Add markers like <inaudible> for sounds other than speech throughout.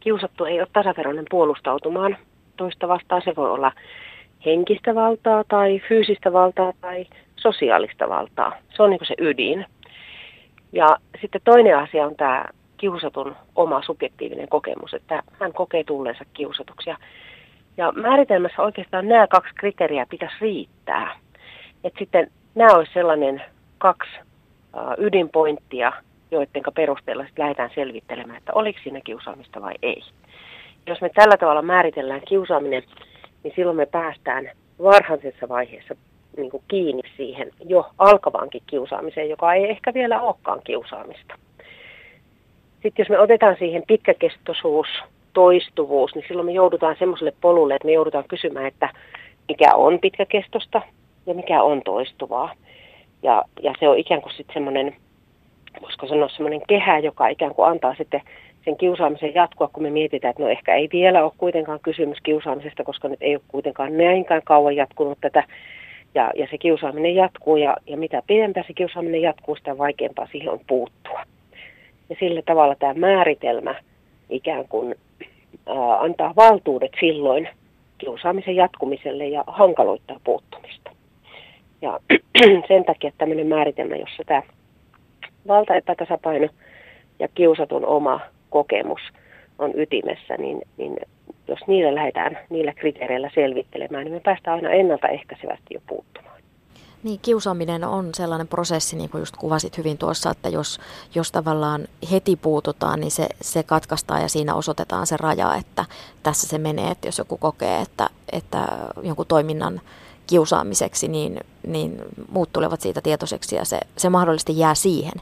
kiusattu ei ole tasaveroinen puolustautumaan toista vastaan. Se voi olla henkistä valtaa tai fyysistä valtaa tai sosiaalista valtaa. Se on niin se ydin. Ja sitten toinen asia on tämä kiusatun oma subjektiivinen kokemus, että hän kokee tulleensa kiusatuksi. Ja määritelmässä oikeastaan nämä kaksi kriteeriä pitäisi riittää. Että sitten nämä olisi sellainen kaksi ydinpointtia, joiden perusteella sitten lähdetään selvittelemään, että oliko siinä kiusaamista vai ei. Jos me tällä tavalla määritellään kiusaaminen, niin silloin me päästään varhaisessa vaiheessa niin kuin kiinni siihen jo alkavaankin kiusaamiseen, joka ei ehkä vielä olekaan kiusaamista. Sitten jos me otetaan siihen pitkäkestoisuus, toistuvuus, niin silloin me joudutaan semmoiselle polulle, että me joudutaan kysymään, että mikä on pitkäkestosta ja mikä on toistuvaa. Ja, ja se on ikään kuin sitten semmoinen, voisiko sanoa semmoinen kehä, joka ikään kuin antaa sitten sen kiusaamisen jatkua, kun me mietitään, että no ehkä ei vielä ole kuitenkaan kysymys kiusaamisesta, koska nyt ei ole kuitenkaan näinkään kauan jatkunut tätä. Ja, ja se kiusaaminen jatkuu ja, ja mitä pidempään se kiusaaminen jatkuu, sitä vaikeampaa siihen on puuttua. Ja sillä tavalla tämä määritelmä ikään kuin ää, antaa valtuudet silloin kiusaamisen jatkumiselle ja hankaloittaa puuttumista. Ja <clears throat> sen takia tämmöinen määritelmä, jossa tämä valtaepätasapaino ja kiusatun oma kokemus on ytimessä, niin, niin jos niillä lähdetään niillä kriteereillä selvittelemään, niin me päästään aina ennaltaehkäisevästi jo puuttumaan. Niin, kiusaaminen on sellainen prosessi, niin kuin just kuvasit hyvin tuossa, että jos, jos tavallaan heti puututaan, niin se, se katkaistaan ja siinä osoitetaan se raja, että tässä se menee, että jos joku kokee, että, että jonkun toiminnan kiusaamiseksi, niin, niin muut tulevat siitä tietoiseksi ja se, se mahdollisesti jää siihen,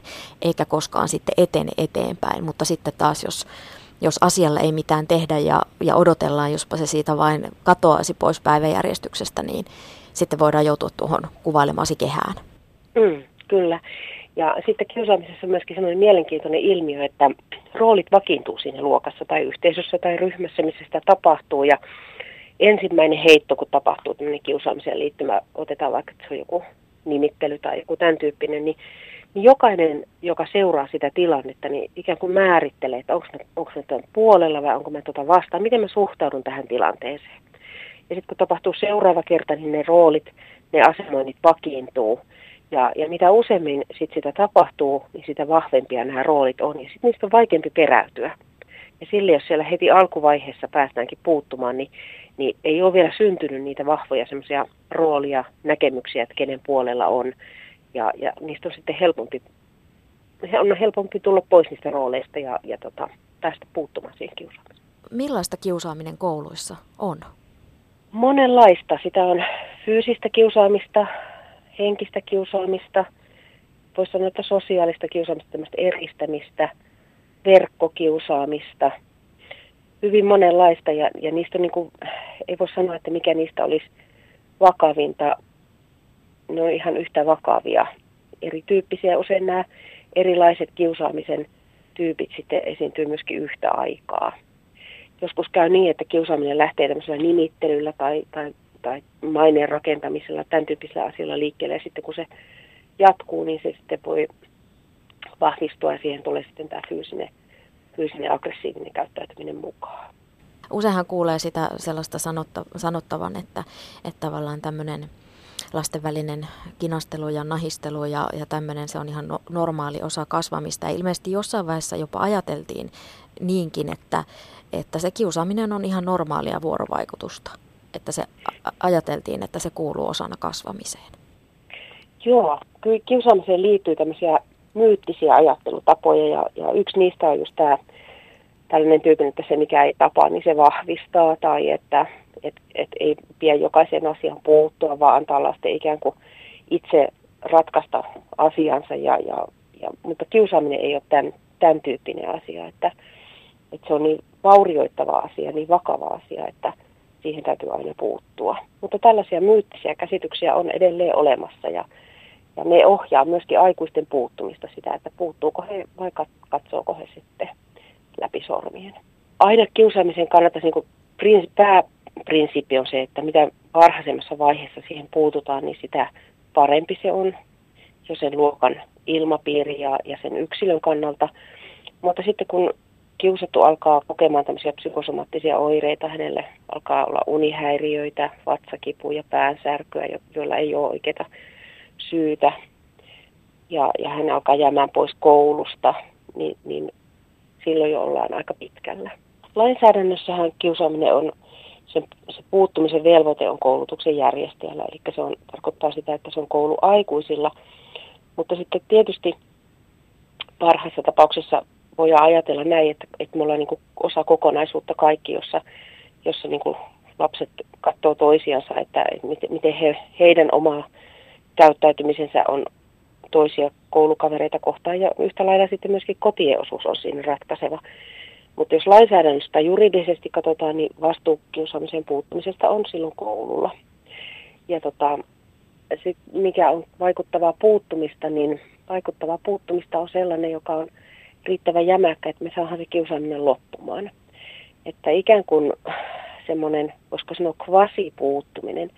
eikä koskaan sitten etene eteenpäin. Mutta sitten taas, jos, jos asialle ei mitään tehdä ja, ja odotellaan, jospa se siitä vain katoaisi pois päiväjärjestyksestä, niin sitten voidaan joutua tuohon kuvailemasi kehään. Mm, kyllä. Ja sitten kiusaamisessa on myöskin sellainen mielenkiintoinen ilmiö, että roolit vakiintuu siinä luokassa tai yhteisössä tai ryhmässä, missä sitä tapahtuu. Ja ensimmäinen heitto, kun tapahtuu tämmöinen kiusaamiseen liittymä, otetaan vaikka, että se on joku nimittely tai joku tämän tyyppinen, niin, niin jokainen, joka seuraa sitä tilannetta, niin ikään kuin määrittelee, että onko ne, onko tuon puolella vai onko mä tuota vastaan, miten mä suhtaudun tähän tilanteeseen. Ja sitten kun tapahtuu seuraava kerta, niin ne roolit, ne asemoinnit vakiintuu. Ja, ja mitä useammin sit sitä tapahtuu, niin sitä vahvempia nämä roolit on. Ja sitten niistä on vaikeampi peräytyä. Ja sille, jos siellä heti alkuvaiheessa päästäänkin puuttumaan, niin, niin ei ole vielä syntynyt niitä vahvoja semmoisia roolia, näkemyksiä, että kenen puolella on. Ja, ja niistä on sitten helpompi, on helpompi tulla pois niistä rooleista ja, ja tota, päästä puuttumaan siihen kiusaamiseen. Millaista kiusaaminen kouluissa on? Monenlaista. Sitä on fyysistä kiusaamista, henkistä kiusaamista, voisi sanoa, että sosiaalista kiusaamista, eristämistä, verkkokiusaamista, hyvin monenlaista ja, ja niistä on niin kuin, ei voi sanoa, että mikä niistä olisi vakavinta. Ne on ihan yhtä vakavia, erityyppisiä. Usein nämä erilaiset kiusaamisen tyypit sitten esiintyy myöskin yhtä aikaa joskus käy niin, että kiusaaminen lähtee tämmöisellä nimittelyllä tai, tai, tai maineen rakentamisella, tämän tyyppisellä asialla liikkeelle. Ja sitten kun se jatkuu, niin se sitten voi vahvistua ja siihen tulee sitten tämä fyysinen, fyysinen aggressiivinen käyttäytyminen mukaan. Useinhan kuulee sitä sellaista sanotta, sanottavan, että, että tavallaan tämmöinen lasten välinen kinastelu ja nahistelu ja, ja tämmöinen, se on ihan no, normaali osa kasvamista. Ja ilmeisesti jossain vaiheessa jopa ajateltiin niinkin, että, että se kiusaaminen on ihan normaalia vuorovaikutusta. Että se ajateltiin, että se kuuluu osana kasvamiseen. Joo, kyllä kiusaamiseen liittyy tämmöisiä myyttisiä ajattelutapoja ja, ja yksi niistä on just tämä tällainen tyypin, että se mikä ei tapaa, niin se vahvistaa tai että et, et ei pidä jokaisen asian puuttua, vaan antaa lasten ikään kuin itse ratkaista asiansa. Ja, ja, ja, mutta kiusaaminen ei ole tämän, tämän tyyppinen asia, että, että se on niin vaurioittava asia, niin vakava asia, että siihen täytyy aina puuttua. Mutta tällaisia myyttisiä käsityksiä on edelleen olemassa ja, ja ne ohjaa myöskin aikuisten puuttumista sitä, että puuttuuko he vai katsooko he sitten läpi sormien. Aina kiusaamisen kannattaisi niin pääprinsiippi on se, että mitä varhaisemmassa vaiheessa siihen puututaan, niin sitä parempi se on jo sen luokan ilmapiiri ja, ja sen yksilön kannalta. Mutta sitten kun kiusattu alkaa kokemaan tämmöisiä psykosomaattisia oireita. Hänelle alkaa olla unihäiriöitä, vatsakipuja, päänsärkyä, joilla ei ole oikeita syytä. Ja, ja hän alkaa jäämään pois koulusta, niin, niin silloin jo ollaan aika pitkällä. Lainsäädännössähän kiusaaminen on, se, se puuttumisen velvoite on koulutuksen järjestäjällä, eli se on, tarkoittaa sitä, että se on kouluaikuisilla. Mutta sitten tietysti parhaissa tapauksissa voidaan ajatella näin, että, että me ollaan niin osa kokonaisuutta kaikki, jossa, jossa niin lapset katsoo toisiansa, että, että miten he, heidän oma käyttäytymisensä on toisia koulukavereita kohtaan ja yhtä lailla sitten myöskin kotien osuus on siinä ratkaiseva. Mutta jos lainsäädännöstä juridisesti katsotaan, niin vastuu kiusaamisen puuttumisesta on silloin koululla. Ja tota, sit mikä on vaikuttavaa puuttumista, niin vaikuttavaa puuttumista on sellainen, joka on riittävän jämäkkä, että me saadaan se kiusaaminen loppumaan. Että ikään kuin semmoinen, koska sanoa kvasi-puuttuminen,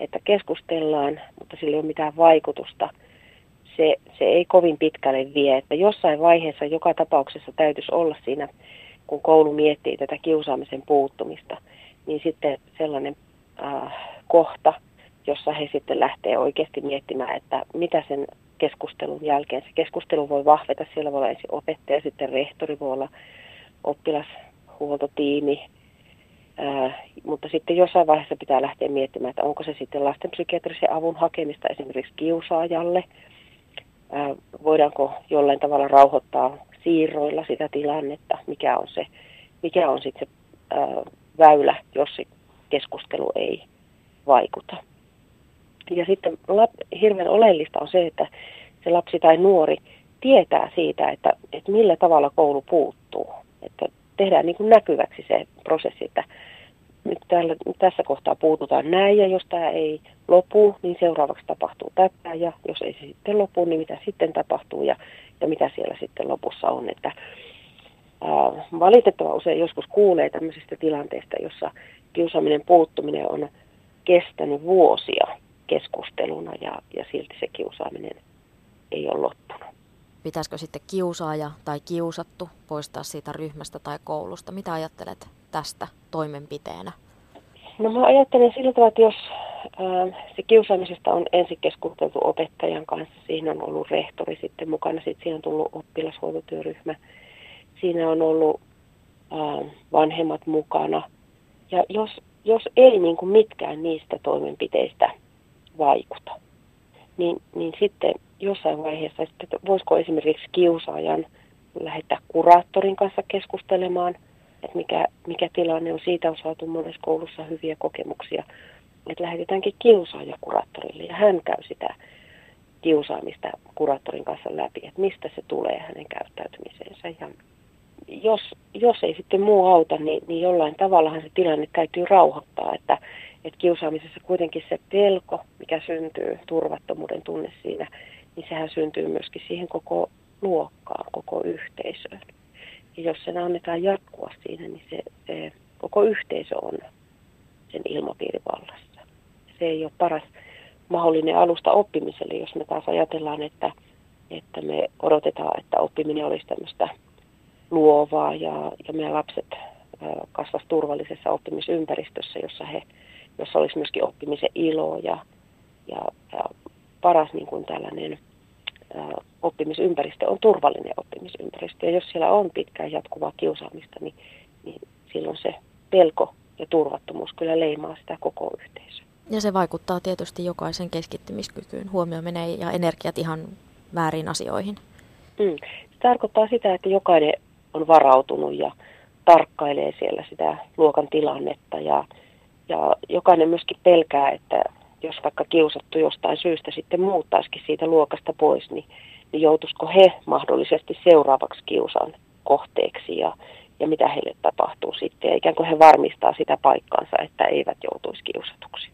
että keskustellaan, mutta sillä ei ole mitään vaikutusta, se, se ei kovin pitkälle vie. Että jossain vaiheessa joka tapauksessa täytyisi olla siinä, kun koulu miettii tätä kiusaamisen puuttumista, niin sitten sellainen äh, kohta, jossa he sitten lähtee oikeasti miettimään, että mitä sen keskustelun jälkeen. Se keskustelu voi vahveta, siellä voi olla ensin opettaja, sitten rehtori, voi olla oppilashuoltotiimi, Ää, mutta sitten jossain vaiheessa pitää lähteä miettimään, että onko se sitten lastenpsykiatrisen avun hakemista esimerkiksi kiusaajalle. Voidaanko jollain tavalla rauhoittaa siirroilla sitä tilannetta, mikä on se, mikä on sitten se ää, väylä, jos se keskustelu ei vaikuta. Ja sitten lap, hirveän oleellista on se, että se lapsi tai nuori tietää siitä, että, että millä tavalla koulu puuttuu. Että tehdään niin kuin näkyväksi se prosessi, että nyt täällä, tässä kohtaa puututaan näin ja jos tämä ei lopu, niin seuraavaksi tapahtuu tätä ja jos ei se sitten lopu, niin mitä sitten tapahtuu ja, ja mitä siellä sitten lopussa on. Että, ää, valitettava usein joskus kuulee tämmöisistä tilanteista, jossa kiusaaminen puuttuminen on kestänyt vuosia keskusteluna ja, ja silti se kiusaaminen ei ole loppunut. Pitäisikö sitten kiusaaja tai kiusattu poistaa siitä ryhmästä tai koulusta? Mitä ajattelet tästä toimenpiteenä? No mä ajattelen sillä tavalla, että jos äh, se kiusaamisesta on ensin keskusteltu opettajan kanssa, siinä on ollut rehtori sitten mukana, sitten siinä on tullut oppilashuoltotyöryhmä, siinä on ollut äh, vanhemmat mukana. Ja jos, jos ei niin kuin mitkään niistä toimenpiteistä vaikuta, niin, niin sitten jossain vaiheessa, että voisiko esimerkiksi kiusaajan lähettää kuraattorin kanssa keskustelemaan, että mikä, mikä tilanne on. Siitä on saatu monessa koulussa hyviä kokemuksia, että lähetetäänkin kiusaaja kuraattorille ja hän käy sitä kiusaamista kuraattorin kanssa läpi, että mistä se tulee hänen käyttäytymiseensä. Ja jos, jos ei sitten muu auta, niin, niin jollain tavallahan se tilanne täytyy rauhoittaa, että, että kiusaamisessa kuitenkin se pelko, mikä syntyy, turvattomuuden tunne siinä, niin sehän syntyy myöskin siihen koko luokkaan, koko yhteisöön. Ja jos sen annetaan jatkua siinä, niin se, se koko yhteisö on sen ilmapiirin vallassa. Se ei ole paras mahdollinen alusta oppimiselle, jos me taas ajatellaan, että, että me odotetaan, että oppiminen olisi tämmöistä luovaa ja, ja meidän lapset kasvas turvallisessa oppimisympäristössä, jossa, he, jossa olisi myöskin oppimisen ilo ja, ja, ja paras niin kuin tällainen oppimisympäristö on turvallinen oppimisympäristö. Ja jos siellä on pitkään jatkuvaa kiusaamista, niin, niin silloin se pelko ja turvattomuus kyllä leimaa sitä koko yhteisöä. Ja se vaikuttaa tietysti jokaisen keskittymiskykyyn. Huomio menee ja energiat ihan väärin asioihin. Mm. Se tarkoittaa sitä, että jokainen on varautunut ja tarkkailee siellä sitä luokan tilannetta ja, ja jokainen myöskin pelkää, että jos vaikka kiusattu jostain syystä sitten muuttaisikin siitä luokasta pois, niin, niin joutuisiko he mahdollisesti seuraavaksi kiusan kohteeksi ja, ja mitä heille tapahtuu sitten. Ja ikään kuin he varmistaa sitä paikkaansa, että eivät joutuisi kiusatuksi.